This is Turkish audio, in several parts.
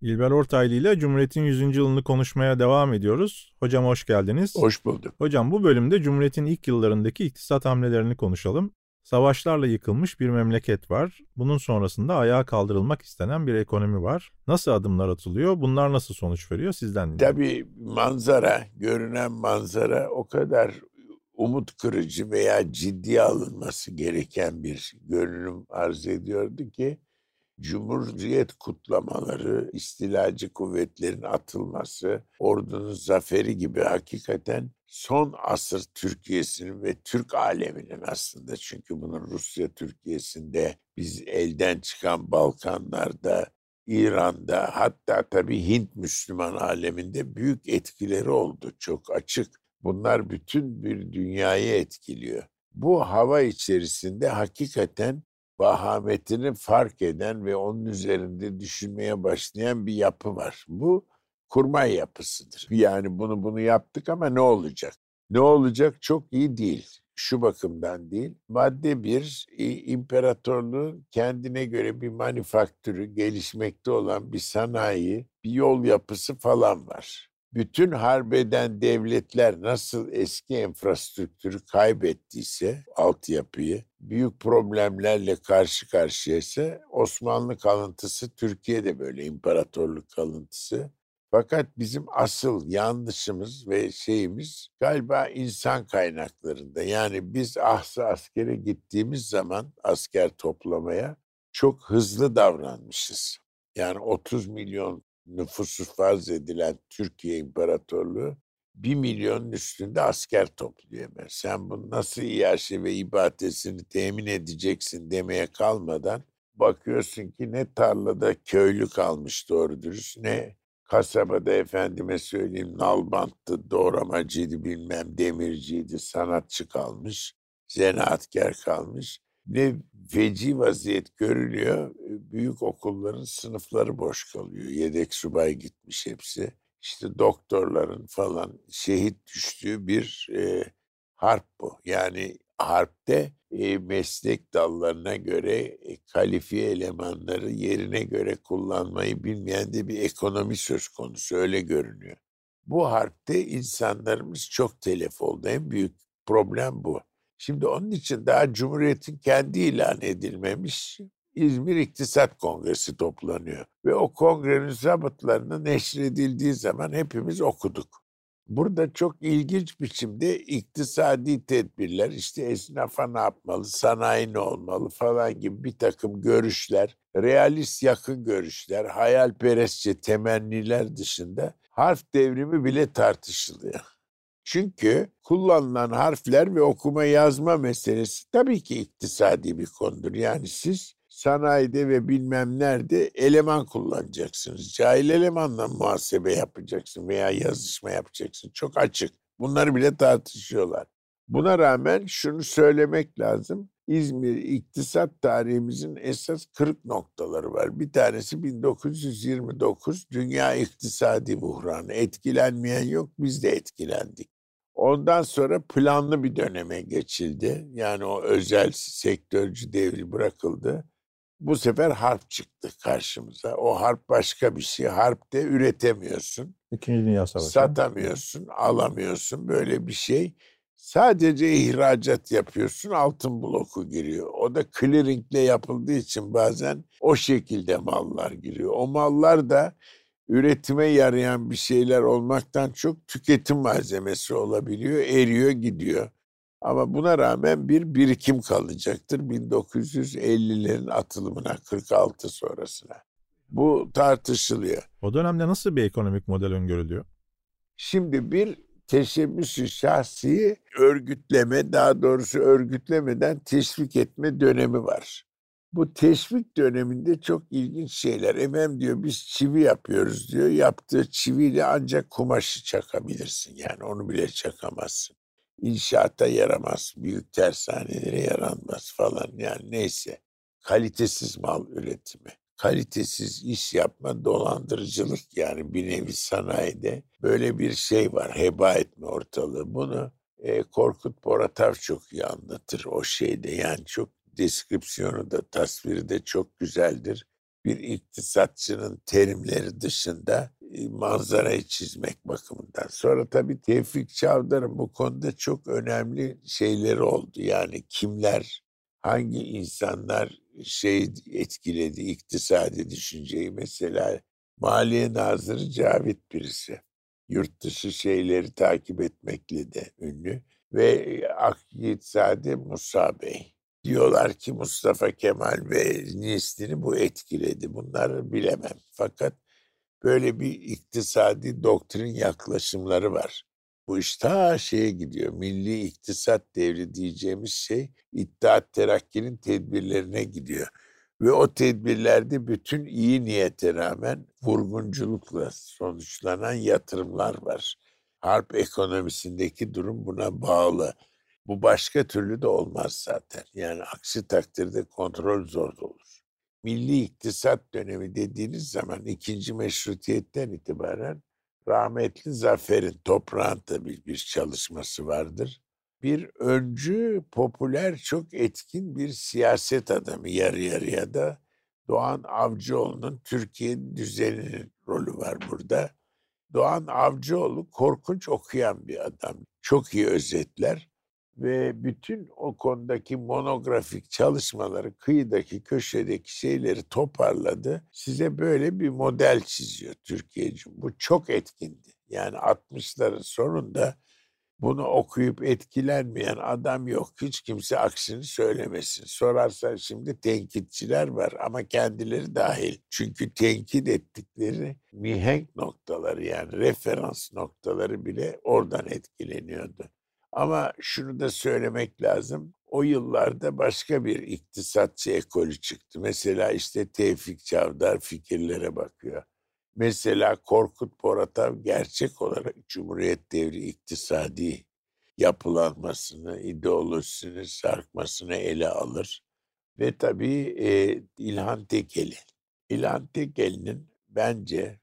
İlber Ortaylı ile Cumhuriyet'in 100. yılını konuşmaya devam ediyoruz. Hocam hoş geldiniz. Hoş bulduk. Hocam bu bölümde Cumhuriyet'in ilk yıllarındaki iktisat hamlelerini konuşalım. Savaşlarla yıkılmış bir memleket var. Bunun sonrasında ayağa kaldırılmak istenen bir ekonomi var. Nasıl adımlar atılıyor? Bunlar nasıl sonuç veriyor? Sizden dinleyelim. Tabii manzara, görünen manzara o kadar umut kırıcı veya ciddiye alınması gereken bir görünüm arz ediyordu ki Cumhuriyet kutlamaları, istilacı kuvvetlerin atılması, ordunun zaferi gibi hakikaten son asır Türkiye'sinin ve Türk aleminin aslında çünkü bunun Rusya Türkiye'sinde biz elden çıkan Balkanlarda, İran'da hatta tabii Hint Müslüman aleminde büyük etkileri oldu çok açık. Bunlar bütün bir dünyayı etkiliyor. Bu hava içerisinde hakikaten vahametini fark eden ve onun üzerinde düşünmeye başlayan bir yapı var. Bu kurmay yapısıdır. Yani bunu bunu yaptık ama ne olacak? Ne olacak çok iyi değil. Şu bakımdan değil. Madde bir, imparatorluğun kendine göre bir manifaktürü, gelişmekte olan bir sanayi, bir yol yapısı falan var bütün harbeden devletler nasıl eski infrastruktürü kaybettiyse, altyapıyı, büyük problemlerle karşı karşıya ise Osmanlı kalıntısı Türkiye'de böyle imparatorluk kalıntısı. Fakat bizim asıl yanlışımız ve şeyimiz galiba insan kaynaklarında. Yani biz ahsa askere gittiğimiz zaman asker toplamaya çok hızlı davranmışız. Yani 30 milyon nüfusu farz edilen Türkiye İmparatorluğu bir milyonun üstünde asker topluyor. Sen bunu nasıl iaşe ve ibadetini temin edeceksin demeye kalmadan bakıyorsun ki ne tarlada köylü kalmış doğru dürüst ne kasabada efendime söyleyeyim nalbanttı, doğramacıydı bilmem demirciydi, sanatçı kalmış, zanaatkar kalmış ne feci vaziyet görülüyor. Büyük okulların sınıfları boş kalıyor. Yedek subay gitmiş hepsi. İşte doktorların falan şehit düştüğü bir e, harp bu. Yani harpte e, meslek dallarına göre e, kalifiye elemanları yerine göre kullanmayı bilmeyen de bir ekonomi söz konusu öyle görünüyor. Bu harpte insanlarımız çok telef oldu. En büyük problem bu. Şimdi onun için daha Cumhuriyet'in kendi ilan edilmemiş İzmir İktisat Kongresi toplanıyor. Ve o kongrenin zabıtlarını neşredildiği zaman hepimiz okuduk. Burada çok ilginç biçimde iktisadi tedbirler, işte esnafa ne yapmalı, sanayi ne olmalı falan gibi bir takım görüşler, realist yakın görüşler, hayalperestçe temenniler dışında harf devrimi bile tartışılıyor. Çünkü kullanılan harfler ve okuma yazma meselesi tabii ki iktisadi bir konudur. Yani siz sanayide ve bilmem nerede eleman kullanacaksınız. Cahil elemanla muhasebe yapacaksın veya yazışma yapacaksın. Çok açık. Bunları bile tartışıyorlar. Buna rağmen şunu söylemek lazım. İzmir iktisat tarihimizin esas kırık noktaları var. Bir tanesi 1929 dünya iktisadi buhranı. Etkilenmeyen yok, biz de etkilendik. Ondan sonra planlı bir döneme geçildi. Yani o özel sektörcü devri bırakıldı. Bu sefer harp çıktı karşımıza. O harp başka bir şey. Harpte üretemiyorsun. İkinci Dünya Savaşı. Satamıyorsun, alamıyorsun böyle bir şey. Sadece ihracat yapıyorsun, altın bloku giriyor. O da clearingle yapıldığı için bazen o şekilde mallar giriyor. O mallar da üretime yarayan bir şeyler olmaktan çok tüketim malzemesi olabiliyor, eriyor gidiyor. Ama buna rağmen bir birikim kalacaktır 1950'lerin atılımına 46 sonrasına. Bu tartışılıyor. O dönemde nasıl bir ekonomik model öngörülüyor? Şimdi bir teşebbüsü şahsi örgütleme, daha doğrusu örgütlemeden teşvik etme dönemi var. Bu teşvik döneminde çok ilginç şeyler. Efendim diyor biz çivi yapıyoruz diyor. Yaptığı çiviyle ancak kumaşı çakabilirsin. Yani onu bile çakamazsın. İnşaata yaramaz. Büyük tersanelere yaranmaz falan. Yani neyse. Kalitesiz mal üretimi. Kalitesiz iş yapma dolandırıcılık yani bir nevi sanayide böyle bir şey var. Heba etme ortalığı. Bunu e, Korkut Boratav çok iyi anlatır o şeyde. Yani çok deskripsiyonu da tasviri de çok güzeldir. bir iktisatçının terimleri dışında e, manzarayı çizmek bakımından. Sonra tabii Tevfik Çavdar'ın bu konuda çok önemli şeyleri oldu. Yani kimler, hangi insanlar şey etkiledi iktisadi düşünceyi. Mesela Maliye Nazırı Cavit birisi. Yurt dışı şeyleri takip etmekle de ünlü. Ve Akyiğitsade Musa Bey. Diyorlar ki Mustafa Kemal ve Nisli'ni bu etkiledi. Bunları bilemem. Fakat böyle bir iktisadi doktrin yaklaşımları var. Bu iş ta şeye gidiyor. Milli iktisat devri diyeceğimiz şey İttihat Terakki'nin tedbirlerine gidiyor. Ve o tedbirlerde bütün iyi niyete rağmen vurgunculukla sonuçlanan yatırımlar var. Harp ekonomisindeki durum buna bağlı. Bu başka türlü de olmaz zaten. Yani aksi takdirde kontrol zor olur. Milli iktisat dönemi dediğiniz zaman ikinci meşrutiyetten itibaren rahmetli Zafer'in toprağın tabii bir çalışması vardır. Bir öncü, popüler, çok etkin bir siyaset adamı yarı yarıya da Doğan Avcıoğlu'nun Türkiye düzeninin rolü var burada. Doğan Avcıoğlu korkunç okuyan bir adam. Çok iyi özetler ve bütün o konudaki monografik çalışmaları kıyıdaki köşedeki şeyleri toparladı. Size böyle bir model çiziyor Türkiye Bu çok etkindi. Yani 60'ların sonunda bunu okuyup etkilenmeyen adam yok. Hiç kimse aksini söylemesin. Sorarsan şimdi tenkitçiler var ama kendileri dahil. Çünkü tenkit ettikleri mihenk noktaları yani referans noktaları bile oradan etkileniyordu. Ama şunu da söylemek lazım. O yıllarda başka bir iktisatçı ekolü çıktı. Mesela işte Tevfik Çavdar fikirlere bakıyor. Mesela Korkut Poratav gerçek olarak Cumhuriyet devri iktisadi yapılanmasını, ideolojisini, sarkmasını ele alır. Ve tabii e, İlhan Tekeli. İlhan Tekeli'nin bence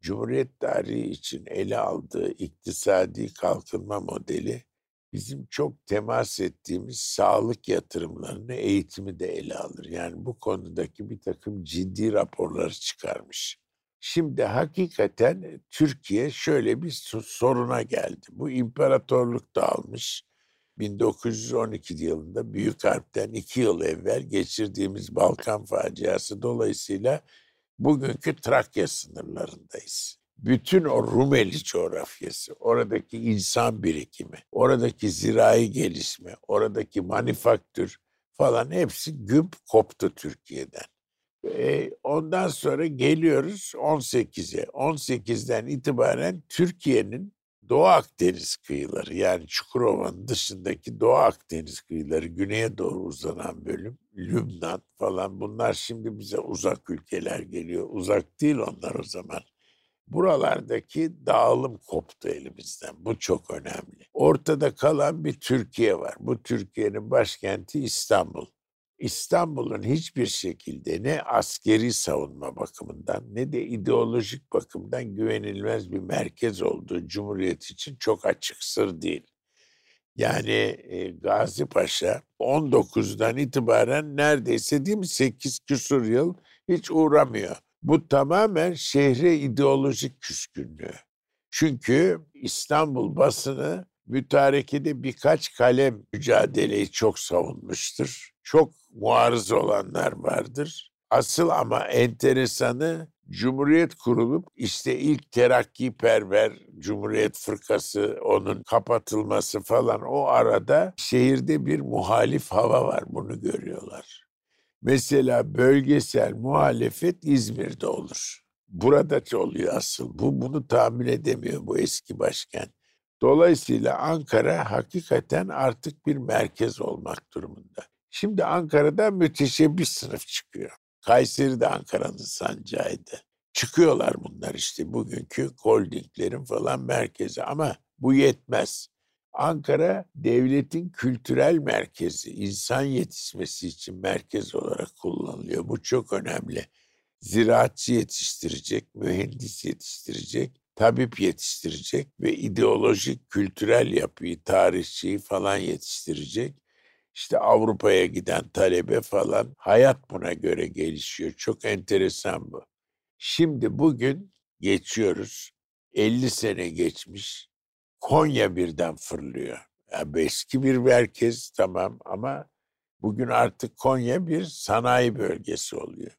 Cumhuriyet tarihi için ele aldığı iktisadi kalkınma modeli bizim çok temas ettiğimiz sağlık yatırımlarını, eğitimi de ele alır. Yani bu konudaki bir takım ciddi raporları çıkarmış. Şimdi hakikaten e, Türkiye şöyle bir soruna geldi. Bu imparatorluk dağılmış. 1912 yılında Büyük Harp'ten iki yıl evvel geçirdiğimiz Balkan faciası dolayısıyla bugünkü Trakya sınırlarındayız bütün o Rumeli coğrafyası, oradaki insan birikimi, oradaki zirai gelişme, oradaki manifaktür falan hepsi güp koptu Türkiye'den. E, ondan sonra geliyoruz 18'e. 18'den itibaren Türkiye'nin Doğu Akdeniz kıyıları yani Çukurova'nın dışındaki Doğu Akdeniz kıyıları güneye doğru uzanan bölüm Lübnan falan bunlar şimdi bize uzak ülkeler geliyor. Uzak değil onlar o zaman buralardaki dağılım koptu elimizden. Bu çok önemli. Ortada kalan bir Türkiye var. Bu Türkiye'nin başkenti İstanbul. İstanbul'un hiçbir şekilde ne askeri savunma bakımından ne de ideolojik bakımdan güvenilmez bir merkez olduğu Cumhuriyet için çok açık sır değil. Yani e, Gazi Paşa 19'dan itibaren neredeyse değil mi 8 küsur yıl hiç uğramıyor. Bu tamamen şehre ideolojik küskünlüğü. Çünkü İstanbul basını mütarekede birkaç kalem mücadeleyi çok savunmuştur. Çok muarız olanlar vardır. Asıl ama enteresanı Cumhuriyet kurulup işte ilk terakkiperver Cumhuriyet Fırkası onun kapatılması falan o arada şehirde bir muhalif hava var bunu görüyorlar. Mesela bölgesel muhalefet İzmir'de olur. Burada oluyor asıl. Bu bunu tahmin edemiyor bu eski başkent. Dolayısıyla Ankara hakikaten artık bir merkez olmak durumunda. Şimdi Ankara'da müteşebbis sınıf çıkıyor. Kayseri de Ankara'nın sancağıydı. Çıkıyorlar bunlar işte bugünkü holdinglerin falan merkezi ama bu yetmez. Ankara devletin kültürel merkezi, insan yetişmesi için merkez olarak kullanılıyor. Bu çok önemli. Ziraatçı yetiştirecek, mühendis yetiştirecek, tabip yetiştirecek ve ideolojik, kültürel yapıyı, tarihçiyi falan yetiştirecek. İşte Avrupa'ya giden talebe falan hayat buna göre gelişiyor. Çok enteresan bu. Şimdi bugün geçiyoruz. 50 sene geçmiş. Konya birden fırlıyor. Yani eski bir merkez tamam ama bugün artık Konya bir sanayi bölgesi oluyor.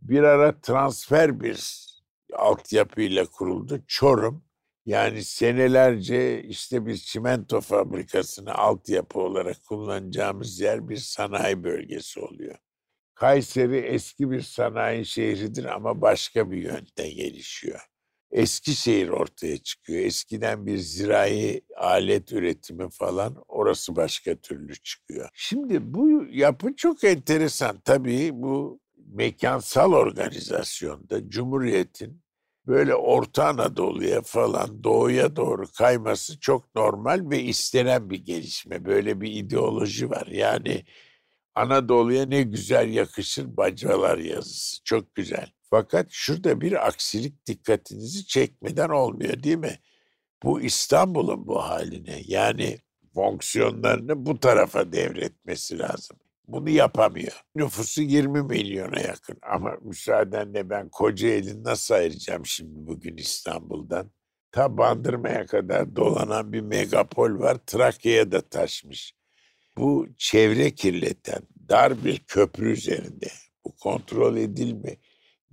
Bir ara transfer bir altyapıyla kuruldu. Çorum yani senelerce işte bir çimento fabrikasını altyapı olarak kullanacağımız yer bir sanayi bölgesi oluyor. Kayseri eski bir sanayi şehridir ama başka bir yönde gelişiyor. Eskişehir ortaya çıkıyor. Eskiden bir zirai alet üretimi falan orası başka türlü çıkıyor. Şimdi bu yapı çok enteresan. Tabii bu mekansal organizasyonda Cumhuriyet'in böyle Orta Anadolu'ya falan doğuya doğru kayması çok normal ve istenen bir gelişme. Böyle bir ideoloji var. Yani Anadolu'ya ne güzel yakışır bacalar yazısı. Çok güzel. Fakat şurada bir aksilik dikkatinizi çekmeden olmuyor değil mi? Bu İstanbul'un bu haline yani fonksiyonlarını bu tarafa devretmesi lazım. Bunu yapamıyor. Nüfusu 20 milyona yakın ama müsaadenle ben Kocaeli nasıl ayıracağım şimdi bugün İstanbul'dan? Ta Bandırma'ya kadar dolanan bir megapol var. Trakya'ya da taşmış. Bu çevre kirleten dar bir köprü üzerinde. Bu kontrol edilme,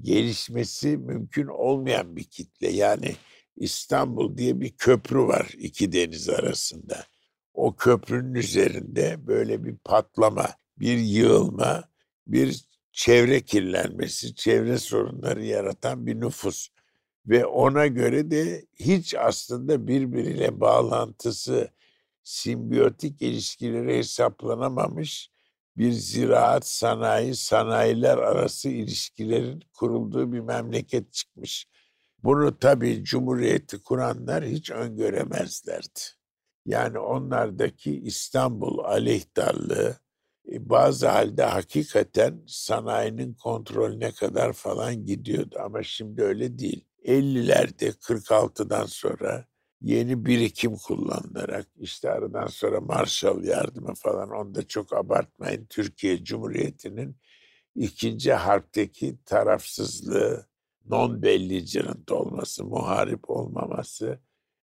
gelişmesi mümkün olmayan bir kitle. Yani İstanbul diye bir köprü var iki deniz arasında. O köprünün üzerinde böyle bir patlama, bir yığılma, bir çevre kirlenmesi, çevre sorunları yaratan bir nüfus. Ve ona göre de hiç aslında birbiriyle bağlantısı, simbiyotik ilişkileri hesaplanamamış bir ziraat, sanayi, sanayiler arası ilişkilerin kurulduğu bir memleket çıkmış. Bunu tabii Cumhuriyeti kuranlar hiç öngöremezlerdi. Yani onlardaki İstanbul aleyhtarlığı e, bazı halde hakikaten sanayinin kontrolüne kadar falan gidiyordu ama şimdi öyle değil. 50'lerde 46'dan sonra yeni birikim kullanılarak işte aradan sonra Marshall yardımı falan onu da çok abartmayın. Türkiye Cumhuriyeti'nin ikinci harpteki tarafsızlığı, non belligerent olması, muharip olmaması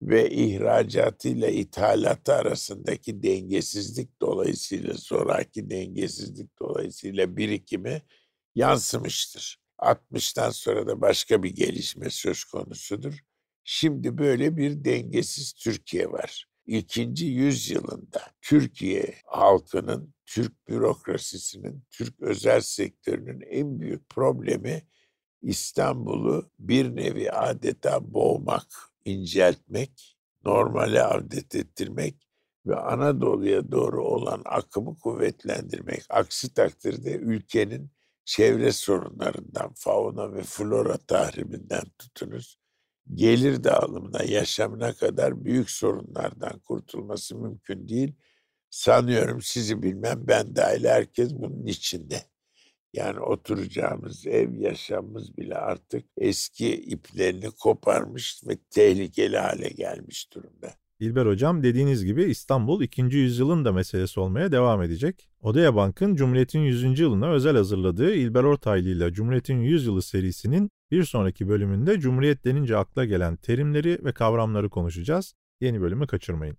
ve ihracatıyla ithalatı arasındaki dengesizlik dolayısıyla sonraki dengesizlik dolayısıyla birikimi yansımıştır. 60'tan sonra da başka bir gelişme söz konusudur. Şimdi böyle bir dengesiz Türkiye var. İkinci yüzyılında Türkiye halkının, Türk bürokrasisinin, Türk özel sektörünün en büyük problemi İstanbul'u bir nevi adeta boğmak, inceltmek, normale avdet ettirmek ve Anadolu'ya doğru olan akımı kuvvetlendirmek. Aksi takdirde ülkenin çevre sorunlarından, fauna ve flora tahribinden tutunuz, gelir dağılımına, yaşamına kadar büyük sorunlardan kurtulması mümkün değil. Sanıyorum sizi bilmem ben dahil herkes bunun içinde. Yani oturacağımız ev, yaşamımız bile artık eski iplerini koparmış ve tehlikeli hale gelmiş durumda. İlber Hocam dediğiniz gibi İstanbul 2. yüzyılın da meselesi olmaya devam edecek. Odea Bank'ın Cumhuriyet'in 100. yılına özel hazırladığı İlber Ortaylı ile Cumhuriyet'in 100 yılı serisinin bir sonraki bölümünde Cumhuriyet denince akla gelen terimleri ve kavramları konuşacağız. Yeni bölümü kaçırmayın.